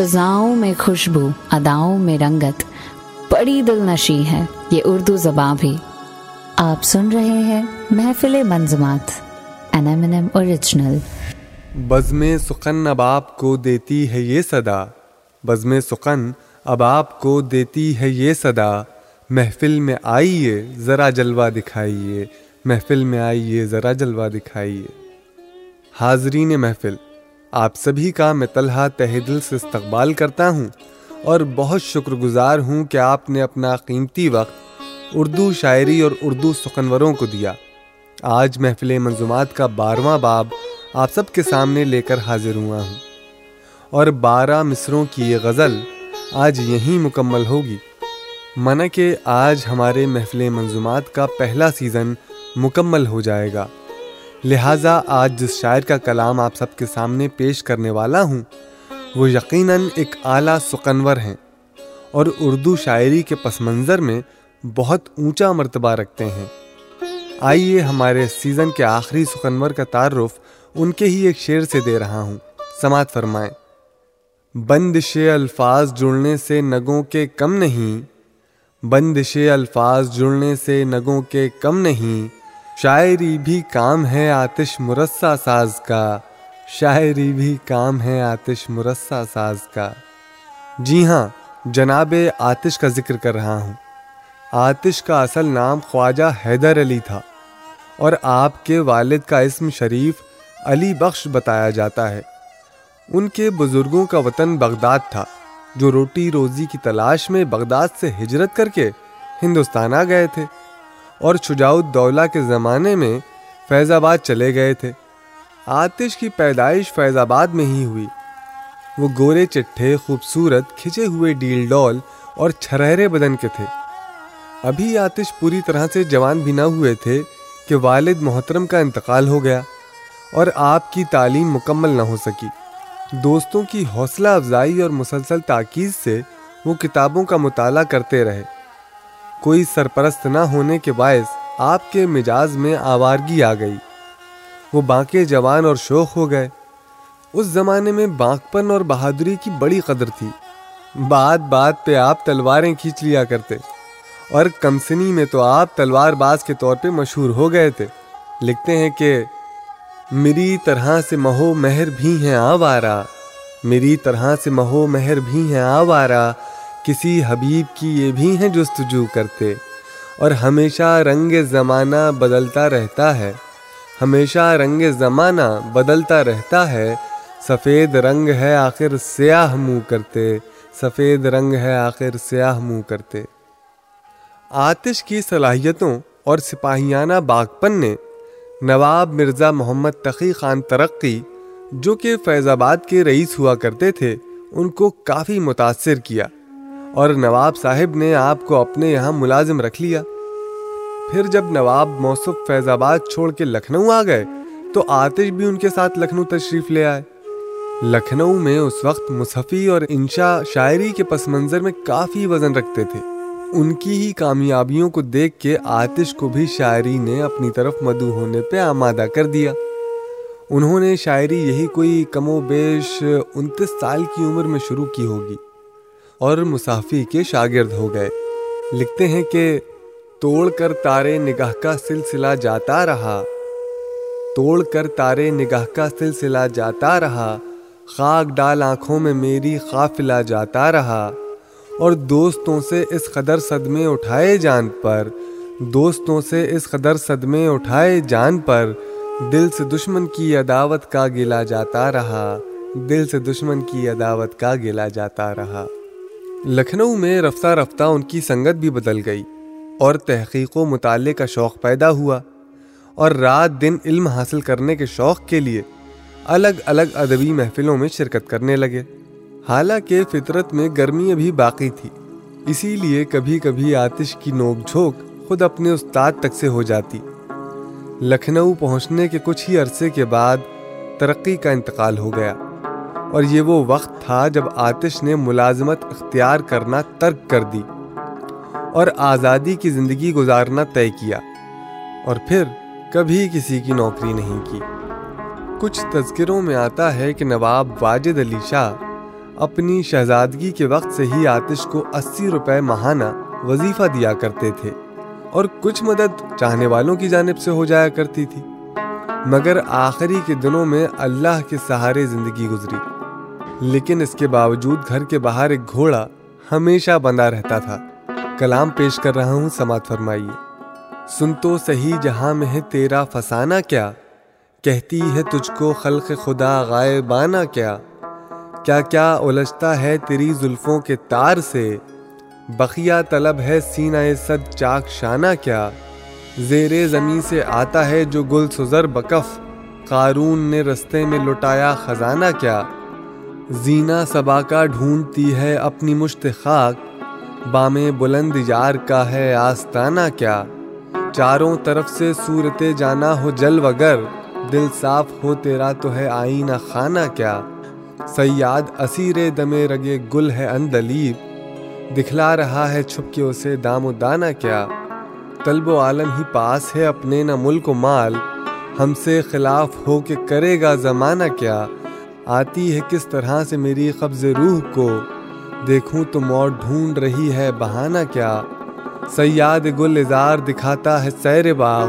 فضاؤں میں خوشبو، اداؤں میں رنگت۔ بڑی دل نشی ہے، یہ اردو زباں بھی۔ آپ سن رہے ہیں محفل منظمات اوریجنل بزم سخن اب آپ کو دیتی ہے یہ صدا۔ بزم سخن اب آپ کو دیتی ہے یہ صدا۔ محفل میں آئیے، ذرا جلوہ دکھائیے۔ محفل میں آئیے، ذرا جلوہ دکھائیے۔ حاضرین محفل آپ سبھی کا میں طلحہ تہ دل سے استقبال کرتا ہوں اور بہت شکر گزار ہوں کہ آپ نے اپنا قیمتی وقت اردو شاعری اور اردو سخنوروں کو دیا۔ آج محفل منظومات کا بارہواں باب آپ سب کے سامنے لے کر حاضر ہوا ہوں۔ اور بارہ مصروں کی یہ غزل آج یہیں مکمل ہوگی۔ منع کہ آج ہمارے محفل منظومات کا پہلا سیزن مکمل ہو جائے گا۔ لہٰذا آج جس شاعر کا کلام آپ سب کے سامنے پیش کرنے والا ہوں، وہ یقیناً ایک اعلیٰ سقنور ہیں اور اردو شاعری کے پس منظر میں بہت اونچا مرتبہ رکھتے ہیں۔ آئیے ہمارے سیزن کے آخری سقنور کا تعارف ان کے ہی ایک شعر سے دے رہا ہوں۔ سماعت فرمائیں۔ بندش الفاظ جڑنے سے نگوں کے کم نہیں بندش الفاظ جڑنے سے نگوں کے کم نہیں۔ شاعری بھی کام ہے آتش مرسا ساز کا۔ شاعری بھی کام ہے آتش مرسا ساز کا۔ جی ہاں جناب آتش کا ذکر کر رہا ہوں۔ آتش کا اصل نام خواجہ حیدر علی تھا۔ اور آپ کے والد کا اسم شریف علی بخش بتایا جاتا ہے۔ ان کے بزرگوں کا وطن بغداد تھا، جو روٹی روزی کی تلاش میں بغداد سے ہجرت کر کے ہندوستان آ گئے تھے۔ اور شجاع الدولہ کے زمانے میں فیض آباد چلے گئے تھے۔ آتش کی پیدائش فیض آباد میں ہی ہوئی۔ وہ گورے چٹھے خوبصورت کھچے ہوئے ڈیل ڈول اور چھرہرے بدن کے تھے۔ ابھی آتش پوری طرح سے جوان بھی نہ ہوئے تھے کہ والد محترم کا انتقال ہو گیا اور آپ کی تعلیم مکمل نہ ہو سکی۔ دوستوں کی حوصلہ افزائی اور مسلسل تاکید سے وہ کتابوں کا مطالعہ کرتے رہے۔ کوئی سرپرست نہ ہونے کے باعث آپ کے مجاز میں آوارگی آ گئی۔ وہ بانکے جوان اور شوق ہو گئے۔ اس زمانے میں بانک پن اور بہادری کی بڑی قدر تھی۔ بات بات پہ آپ تلواریں کھینچ لیا کرتے۔ اور کمسنی میں تو آپ تلوار باز کے طور پہ مشہور ہو گئے تھے۔ لکھتے ہیں کہ، میری طرح سے مہو مہر بھی ہیں آوارہ۔ میری طرح سے مہو مہر بھی ہیں آوارہ۔ کسی حبیب کی یہ بھی ہیں جستجو کرتے۔ اور ہمیشہ رنگ زمانہ بدلتا رہتا ہے۔ ہمیشہ رنگ زمانہ بدلتا رہتا ہے۔ سفید رنگ ہے آخر سیاہ منہ کرتے۔ سفید رنگ ہے آخر سیاہ منہ کرتے۔ آتش کی صلاحیتوں اور سپاہیانہ باغپن نے نواب مرزا محمد تقی خان ترقی، جو کہ فیض آباد کے رئیس ہوا کرتے تھے، ان کو کافی متاثر کیا۔ اور نواب صاحب نے آپ کو اپنے یہاں ملازم رکھ لیا۔ پھر جب نواب موصف فیض آباد چھوڑ کے لکھنؤ آ گئے، تو آتش بھی ان کے ساتھ لکھنؤ تشریف لے آئے۔ لکھنؤ میں اس وقت مصحفی اور انشا شاعری کے پس منظر میں کافی وزن رکھتے تھے۔ ان کی ہی کامیابیوں کو دیکھ کے آتش کو بھی شاعری نے اپنی طرف مدعو ہونے پہ آمادہ کر دیا۔ انہوں نے شاعری یہی کوئی کم و بیش انتیس سال کی عمر میں شروع کی ہوگی۔ اور مسافی کے شاگرد ہو گئے۔ لکھتے ہیں کہ توڑ کر تارے نگاہ کا سلسلہ جاتا رہا۔ توڑ کر تارے نگاہ کا سلسلہ جاتا رہا۔ خاک ڈال آنکھوں میں میری قافلہ جاتا رہا۔ اور دوستوں سے اس قدر صدمے اٹھائے جان پر، دوستوں سے اس قدر صدمے اٹھائے جان پر دل سے دشمن کی عداوت کا گلا جاتا رہا۔ دل سے دشمن کی عداوت کا گلا جاتا رہا۔ لکھنؤ میں رفتہ رفتہ ان کی سنگت بھی بدل گئی اور تحقیق و مطالعے کا شوق پیدا ہوا اور رات دن علم حاصل کرنے کے شوق کے لیے الگ الگ ادبی محفلوں میں شرکت کرنے لگے۔ حالانکہ فطرت میں گرمی ابھی باقی تھی، اسی لیے کبھی کبھی آتش کی نوک جھوک خود اپنے استاد تک سے ہو جاتی۔ لکھنؤ پہنچنے کے کچھ ہی عرصے کے بعد ترقی کا انتقال ہو گیا۔ اور یہ وہ وقت تھا جب آتش نے ملازمت اختیار کرنا ترک کر دی اور آزادی کی زندگی گزارنا طے کیا اور پھر کبھی کسی کی نوکری نہیں کی۔ کچھ تذکروں میں آتا ہے کہ نواب واجد علی شاہ اپنی شہزادگی کے وقت سے ہی آتش کو اسی روپے ماہانہ وظیفہ دیا کرتے تھے اور کچھ مدد چاہنے والوں کی جانب سے ہو جایا کرتی تھی۔ مگر آخری کے دنوں میں اللہ کے سہارے زندگی گزری۔ لیکن اس کے باوجود گھر کے باہر ایک گھوڑا ہمیشہ بندہ رہتا تھا۔ کلام پیش کر رہا ہوں، سماعت فرمائیے۔ سن تو صحیح جہاں میں ہے، تیرا فسانہ کیا؟ کہتی ہے تجھ کو خلق خدا غائبانہ کیا؟ کیا کیا الجھتا ہے تیری زلفوں کے تار سے؟ بقیہ طلب ہے سینہ صد چاک شانہ کیا؟ زیر زمین سے آتا ہے جو گل سزر بکف۔ قارون نے رستے میں لٹایا خزانہ کیا؟ زینہ سبا کا ڈھونڈتی ہے اپنی مشت خاک۔ بام بلند یار کا ہے آستانہ کیا۔ چاروں طرف سے صورت جانا ہو جل وگر۔ دل صاف ہو تیرا تو ہے آئینہ خانہ کیا۔ سیاد اسیر دمے رگے گل ہے اندلیب۔ دکھلا رہا ہے چھپ کے اسے دام و دانہ کیا۔ طلب و عالم ہی پاس ہے اپنے نہ ملک و مال۔ ہم سے خلاف ہو کے کرے گا زمانہ کیا۔ آتی ہے کس طرح سے میری قبض روح کو؟ دیکھوں تو موت ڈھونڈ رہی ہے بہانہ کیا؟ سیاد گل ازار دکھاتا ہے سیر باغ،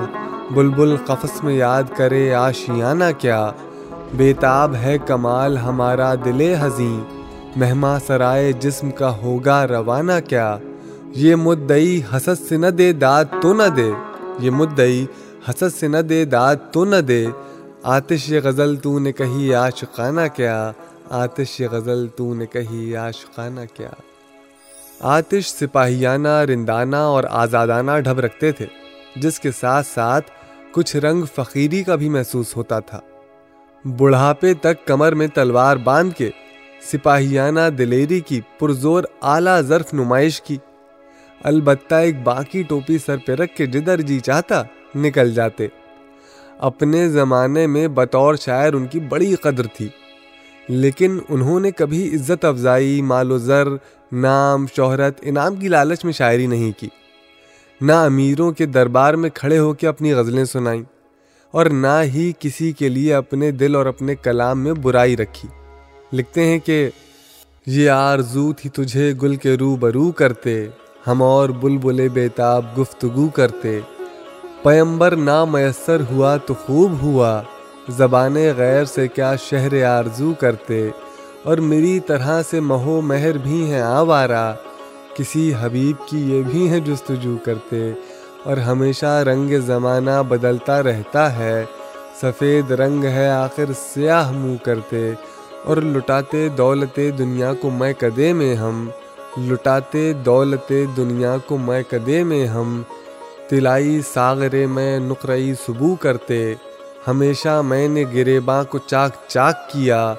بلبل قفس میں یاد کرے آشیانہ کیا؟ بیتاب ہے کمال ہمارا دل حزیں مہما سرائے جسم کا ہوگا روانہ کیا؟ یہ مدعی حسد سے نہ دے داد تو نہ دے، یہ مدعی حسد سے نہ دے داد تو نہ دے۔ آتش غزل تو نے کہی، عاشقانہ کیا؟ آتش غزل تو نے کہی، عاشقانہ کیا؟ آتش سپاہیانہ، رندانہ اور آزادانہ ڈھب رکھتے تھے، جس کے ساتھ ساتھ کچھ رنگ فقیری کا بھی محسوس ہوتا تھا۔ بڑھاپے تک کمر میں تلوار باندھ کے سپاہیانہ دلیری کی پرزور اعلیٰ ظرف نمائش کی۔ البتہ ایک باقی ٹوپی سر پہ رکھ کے جدھر جی چاہتا، نکل جاتے۔ اپنے زمانے میں بطور شاعر ان کی بڑی قدر تھی۔ لیکن انہوں نے کبھی عزت افزائی، مال و زر، نام، شہرت، انعام کی لالچ میں شاعری نہیں کی۔ نہ امیروں کے دربار میں کھڑے ہو کے اپنی غزلیں سنائیں اور نہ ہی کسی کے لیے اپنے دل اور اپنے کلام میں برائی رکھی۔ لکھتے ہیں کہ، یہ آرزو تھی تجھے گل کے رو برو کرتے، ہم اور بل بلے بیتاب گفتگو کرتے پیمبر نہ میسر ہوا تو خوب ہوا۔ زبان غیر سے کیا شہر آرزو کرتے؟ اور میری طرح سے مہو مہر بھی ہیں آوارہ۔ کسی حبیب کی یہ بھی ہیں جستجو کرتے۔ اور ہمیشہ رنگ زمانہ بدلتا رہتا ہے۔ سفید رنگ ہے آخر سیاہ منہ کرتے۔ اور لٹاتے دولت دنیا کو میں کدے میں ہم۔ لٹاتے دولت دنیا کو میں کدے میں ہم۔ تلائی ساغرے میں نقرئی صبو کرتے، ہمیشہ میں نے گریباں کو چاک چاک کیا،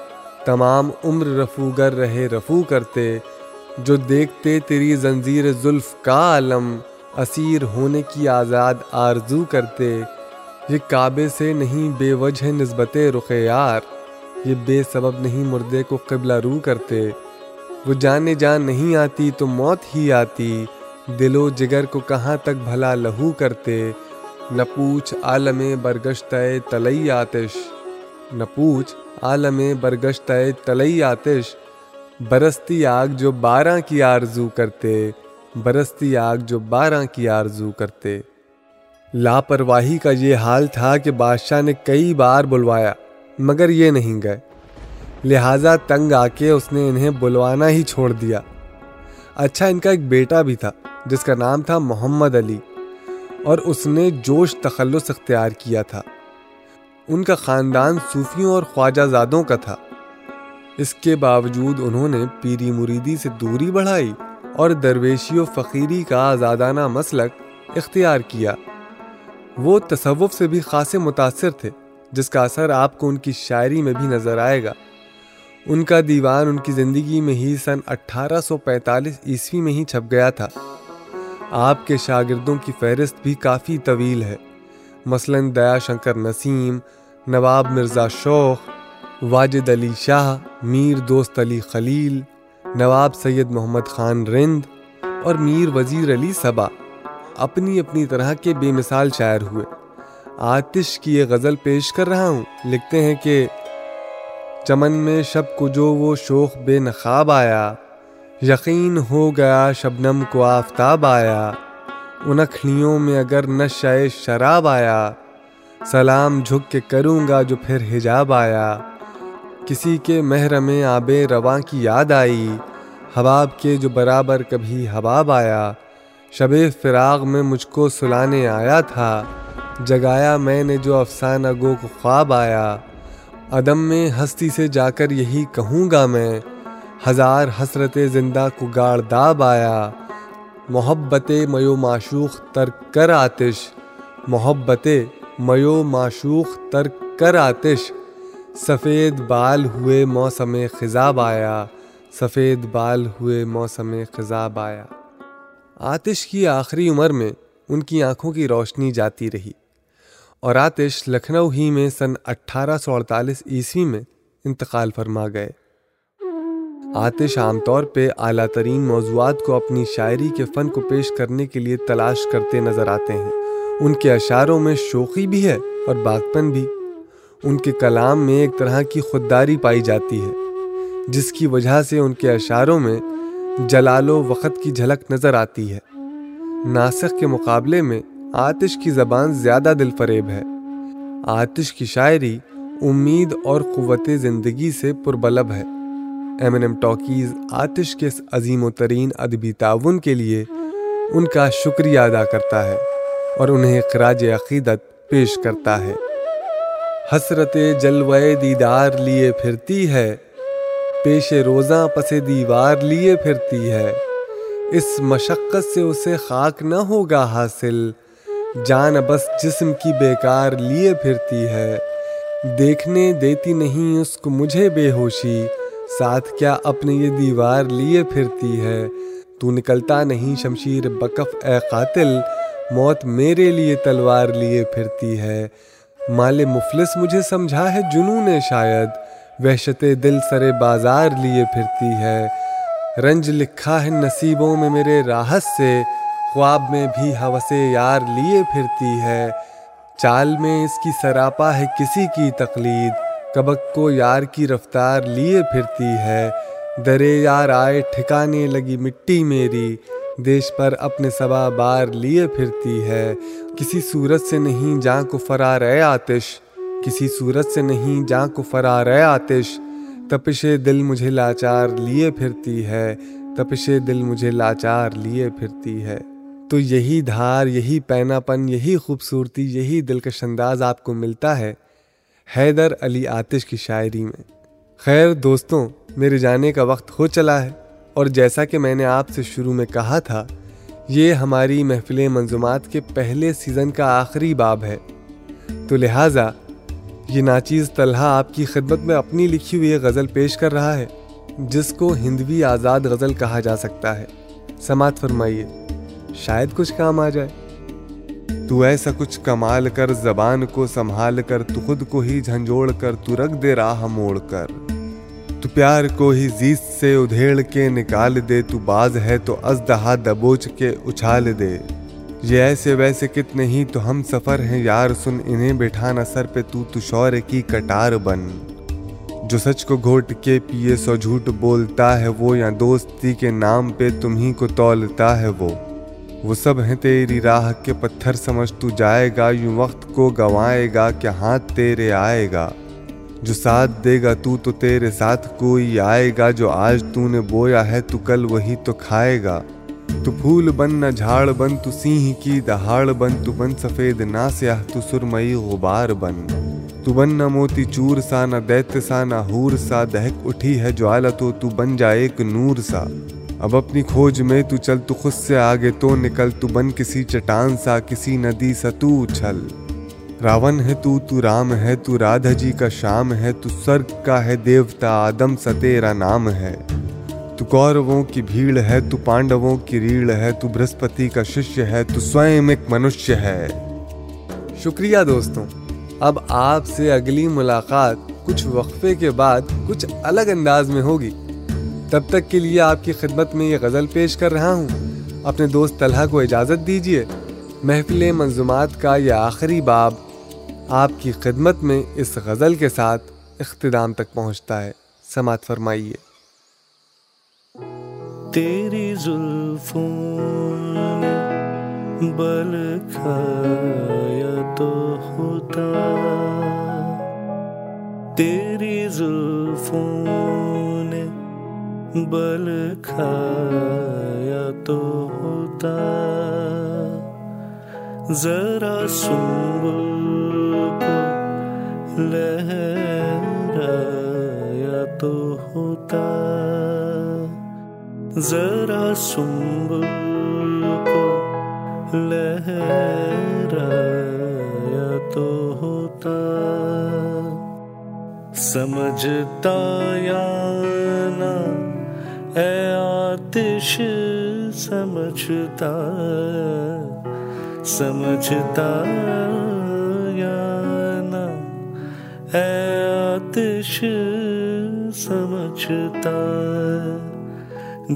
تمام عمر رفوگر رہے رفو کرتے، جو دیکھتے تیری زنجیر زلف کا عالم اسیر ہونے کی آزاد آرزو کرتے، یہ کعبے سے نہیں بے وجہ نسبت رخ یار، یہ بے سبب نہیں مردے کو قبلہ رو کرتے، وہ جانے جان نہیں آتی تو موت ہی آتی دل و جگر کو کہاں تک بھلا لہو کرتے؟ نہ پوچھ عالم برگشتہ تلئی آتش نہ پوچھ عالم برگشتہ تلئی آتش برستی آگ جو بارہ کی آرزو کرتے، برستی آگ جو بارہ کی آرزو کرتے۔ لاپرواہی کا یہ حال تھا کہ بادشاہ نے کئی بار بلوایا، مگر یہ نہیں گئے۔ لہٰذا تنگ آ کے اس نے انہیں بلوانا ہی چھوڑ دیا۔ اچھا ان کا ایک بیٹا بھی تھا۔ جس کا نام تھا محمد علی، اور اس نے جوش تخلص اختیار کیا تھا۔ ان کا خاندان صوفیوں اور خواجہ زادوں کا تھا۔ اس کے باوجود انہوں نے پیری مریدی سے دوری بڑھائی اور درویشی و فقیری کا آزادانہ مسلک اختیار کیا۔ وہ تصوف سے بھی خاصے متاثر تھے، جس کا اثر آپ کو ان کی شاعری میں بھی نظر آئے گا۔ ان کا دیوان ان کی زندگی میں ہی سن اٹھارہ سو پینتالیس عیسوی میں ہی چھپ گیا تھا۔ آپ کے شاگردوں کی فہرست بھی کافی طویل ہے۔ مثلاً دیا شنکر نسیم، نواب مرزا شوخ، واجد علی شاہ، میر دوست علی خلیل، نواب سید محمد خان رند اور میر وزیر علی صبا اپنی اپنی طرح کے بے مثال شاعر ہوئے۔ آتش کی یہ غزل پیش کر رہا ہوں۔ لکھتے ہیں کہ، چمن میں شب کو جو وہ شوخ بے نقاب آیا یقین ہو گیا شبنم کو آفتاب آیا، ان اکھلیوں میں اگر نشہ شراب آیا، سلام جھک کے کروں گا جو پھر حجاب آیا۔ کسی کے محرم آب رواں کی یاد آئی، حباب کے جو برابر کبھی حباب آیا۔ شب فراغ میں مجھ کو سلانے آیا تھا، جگایا میں نے جو افسانہ گو کو خواب آیا۔ عدم میں ہستی سے جا کر یہی کہوں گا میں ہزار حسرت زندہ کو گاڑ داب آیا، محبت میو معشوق ترک کر آتش، محبت میو معشوق ترک کر آتش۔ سفید بال ہوئے موسم خزاب آیا، سفید بال ہوئے موسم خزاب آیا۔ آتش کی آخری عمر میں ان کی آنکھوں کی روشنی جاتی رہی۔ اور آتش لکھنؤ ہی میں سن اٹھارہ سو اڑتالیس عیسوی میں انتقال فرما گئے۔ آتش عام طور پہ اعلیٰ ترین موضوعات کو اپنی شاعری کے فن کو پیش کرنے کے لیے تلاش کرتے نظر آتے ہیں۔ ان کے اشعاروں میں شوقی بھی ہے اور باغپن بھی۔ ان کے کلام میں ایک طرح کی خودداری پائی جاتی ہے، جس کی وجہ سے ان کے اشعاروں میں جلال و وقت کی جھلک نظر آتی ہے۔ ناسخ کے مقابلے میں آتش کی زبان زیادہ دل فریب ہے۔ آتش کی شاعری امید اور قوت زندگی سے پربلب ہے۔ ایم این ایم ٹاکیز آتش کے عظیم و ترین ادبی تعاون کے لیے ان کا شکریہ ادا کرتا ہے اور انہیں خراج عقیدت پیش کرتا ہے۔ حسرت جلوے دیدار لیے پھرتی ہے، پیش روزاں پس دیوار لیے پھرتی ہے۔ اس مشقت سے اسے خاک نہ ہوگا حاصل، جان بس جسم کی بیکار لیے پھرتی ہے۔ دیکھنے دیتی نہیں اس کو مجھے بے ہوشی ساتھ کیا اپنے یہ دیوار لیے پھرتی ہے؟ تو نکلتا نہیں شمشیر بکف، اے قاتل، موت میرے لیے تلوار لیے پھرتی ہے۔ مال مفلس مجھے سمجھا ہے جنون شاید، وحشت دل سرے بازار لیے پھرتی ہے۔ رنج لکھا ہے نصیبوں میں میرے راحت سے، خواب میں بھی حوث یار لیے پھرتی ہے۔ چال میں اس کی سراپا ہے کسی کی تقلید۔ کبک کو یار کی رفتار لیے پھرتی ہے۔ درے یار آئے، ٹھکانے لگی مٹی میری۔ دیش پر اپنے سبا بار لیے پھرتی ہے۔ کسی صورت سے نہیں جاں کو فرار اے آتش۔ کسی صورت سے نہیں جاں کو فرار اے آتش۔ تپش دل مجھے لاچار لیے پھرتی ہے۔ تپش دل مجھے لاچار لیے پھرتی ہے۔ تو یہی دھار، یہی پینا پن، یہی خوبصورتی، یہی دلکش انداز آپ کو ملتا ہے۔ حیدر علی آتش کی شاعری میں۔ خیر دوستوں، میرے جانے کا وقت ہو چلا ہے، اور جیسا کہ میں نے آپ سے شروع میں کہا تھا، یہ ہماری محفل منظومات کے پہلے سیزن کا آخری باب ہے۔ تو لہٰذا، یہ ناچیز طلحہ آپ کی خدمت میں اپنی لکھی ہوئی غزل پیش کر رہا ہے، جس کو ہندوی آزاد غزل کہا جا سکتا ہے۔ سماعت فرمائیے، شاید کچھ کام آ جائے۔ تو ایسا کچھ کمال کر، زبان کو سنبھال کر، تو خود کو ہی جھنجھوڑ کر، تو رکھ دے راہ موڑ کر۔ تو پیار کو ہی زیس سے ادھیڑ کے نکال دے، تو باز ہے تو ازدہا دبوچ کے اچھال دے۔ یہ ایسے ویسے کتنے ہی تو ہم سفر ہیں یار، سن انہیں بٹھانا سر پہ، تو تو شور کی کٹار بن۔ جو سچ کو گھوٹ کے پیے سو جھوٹ بولتا ہے وہ، یا دوستی کے نام پہ تمہیں کو تولتا ہے وہ۔ وہ سب ہیں تیری راہ کے پتھر، سمجھ تو جائے گا، یوں وقت کو گوائے گا کہ ہاتھ تیرے آئے گا۔ جو ساتھ دے گا تو تو تیرے ساتھ کوئی آئے گا، جو آج تو نے بویا ہے تو کل وہی تو کھائے گا۔ تو پھول بن نہ جھاڑ بن، تو سینہ کی دہاڑ بن، تو بن سفید نہ سیاہ تو سرمئی غبار بن۔ تو بن نہ موتی چور سا، نہ دیت سا، نہ ہور سا، دہک اٹھی ہے جو آلت ہو تو بن جائے ایک نور سا۔ اب اپنی کھوج میں تو چل، تو خود سے آگے تو نکل۔ تو بن کسی چٹان سا، کسی ندی سا تو اچھل راون ہے تو تو رام ہے، تو رادھا جی کا شام ہے۔ تو سرگ کا ہے دیوتا، آدم سا تیرا نام ہے۔ تو کوروں کی بھیڑ ہے، تو پانڈووں کی ریڑھ ہے۔ تو برہسپتی کا ششیہ ہے، تو سوئم ایک منشیہ ہے۔ شکریہ دوستوں۔ اب آپ سے اگلی ملاقات کچھ وقفے کے بعد کچھ الگ انداز میں ہوگی۔ تب تک کے لیے آپ کی خدمت میں یہ غزل پیش کر رہا ہوں۔ اپنے دوست طلحہ کو اجازت دیجیے محفل منظومات کا یہ آخری باب آپ کی خدمت میں اس غزل کے ساتھ اختتام تک پہنچتا ہے۔ سماعت فرمائیے۔ تیری زلفوں بل کھایا تو ہوتا۔ تیری زلفوں بل کھایا تو ہوتا۔ ذرا سنبل کو لہرایا تو ہوتا۔ ذرا سنبل کو لہرایا تو ہوتا۔ سمجھتا یا اے آتش سمجھتا سمجھتا یا نا۔ اے آتش سمجھتا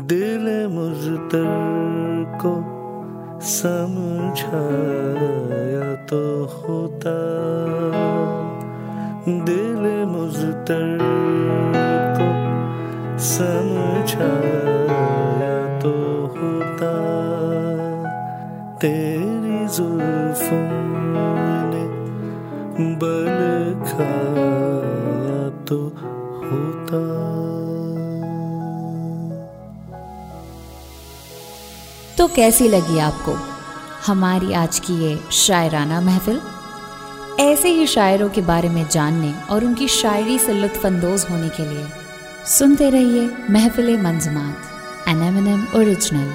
دل مزتر کو سمجھایا تو ہوتا۔ دل مزتر کو سمجھایا تو ہوتا۔ تیری زلفوں نے بل کھایا تو ہوتا۔ تو کیسی لگی آپ کو ہماری آج کی یہ شاعرانہ محفل؟ ایسے ہی شاعروں کے بارے میں جاننے اور ان کی شاعری سے لطف اندوز ہونے کے لیے۔ سنتے رہیے محفل منظمات N M N M original